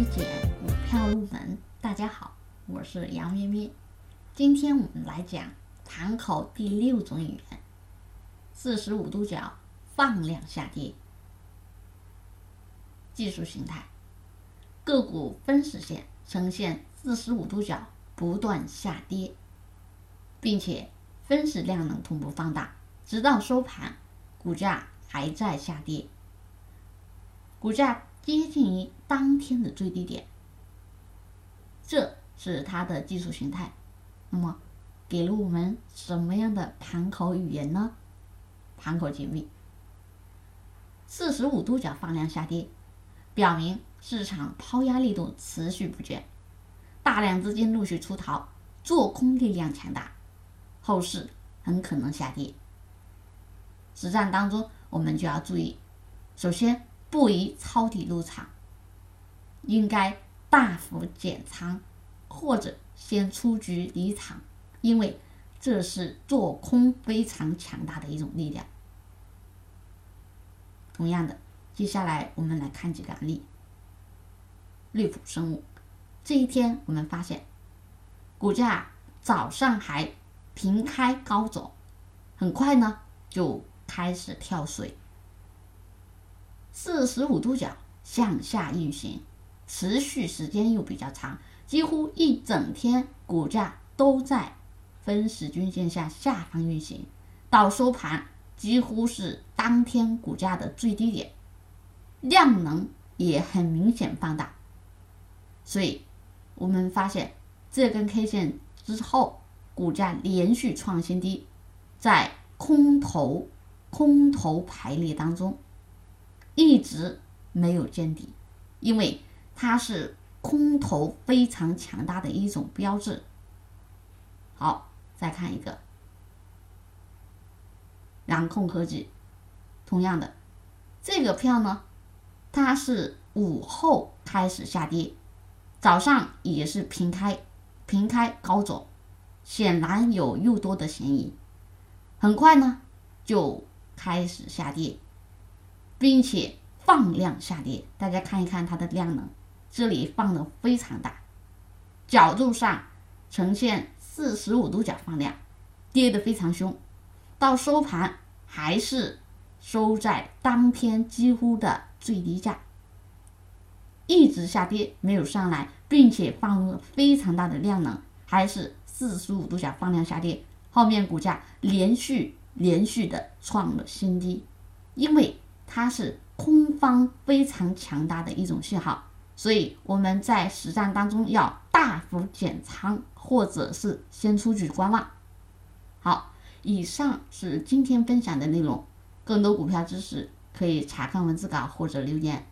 微减股票入门。大家好，我是杨咩咩。今天我们来讲盘口第六种语言：四十五度角放量下跌。技术形态，个股分时线呈现四十五度角不断下跌，并且分时量能同步放大，直到收盘，股价还在下跌，股价接近于当天的最低点。这是它的技术形态。那么，给了我们什么样的盘口语言呢？盘口解密：四十五度角放量下跌。表明市场抛压力度持续不减，大量资金陆续出逃，做空力量强大，后市很可能下跌。实战当中，我们就要注意，首先不宜抄底入场，应该大幅减仓或者先出局离场，因为这是做空非常强大的一种力量。同样的。接下来我们来看几个案例。绿普生物，这一天我们发现，股价早上还平开高走，很快呢就开始跳水，四十五度角向下运行，持续时间又比较长，几乎一整天股价都在分时均线下下方运行，到收盘几乎是当天股价的最低点。量能也很明显放大，所以我们发现这根 K 线之后，股价连续创新低，在空头空头排列当中一直没有见底，因为它是空头非常强大的一种标志。好，再看一个蓝控科技，同样的这个票呢。它是午后开始下跌，早上也是平开，平开高走，显然有诱多的嫌疑。很快呢就开始下跌，并且放量下跌。大家看一看它的量能，这里放的非常大，角度上呈现四十五度角放量，跌的非常凶，到收盘还是收在当天几乎的。最低价一直下跌，没有上来，并且放入非常大的量能，还是四十五度角放量下跌。后面股价连续连续的创了新低，因为它是空方非常强大的一种信号，所以我们在实战当中要大幅减仓，或者是先出去观望。好，以上是今天分享的内容，更多股票知识。可以查看文字稿或者留言。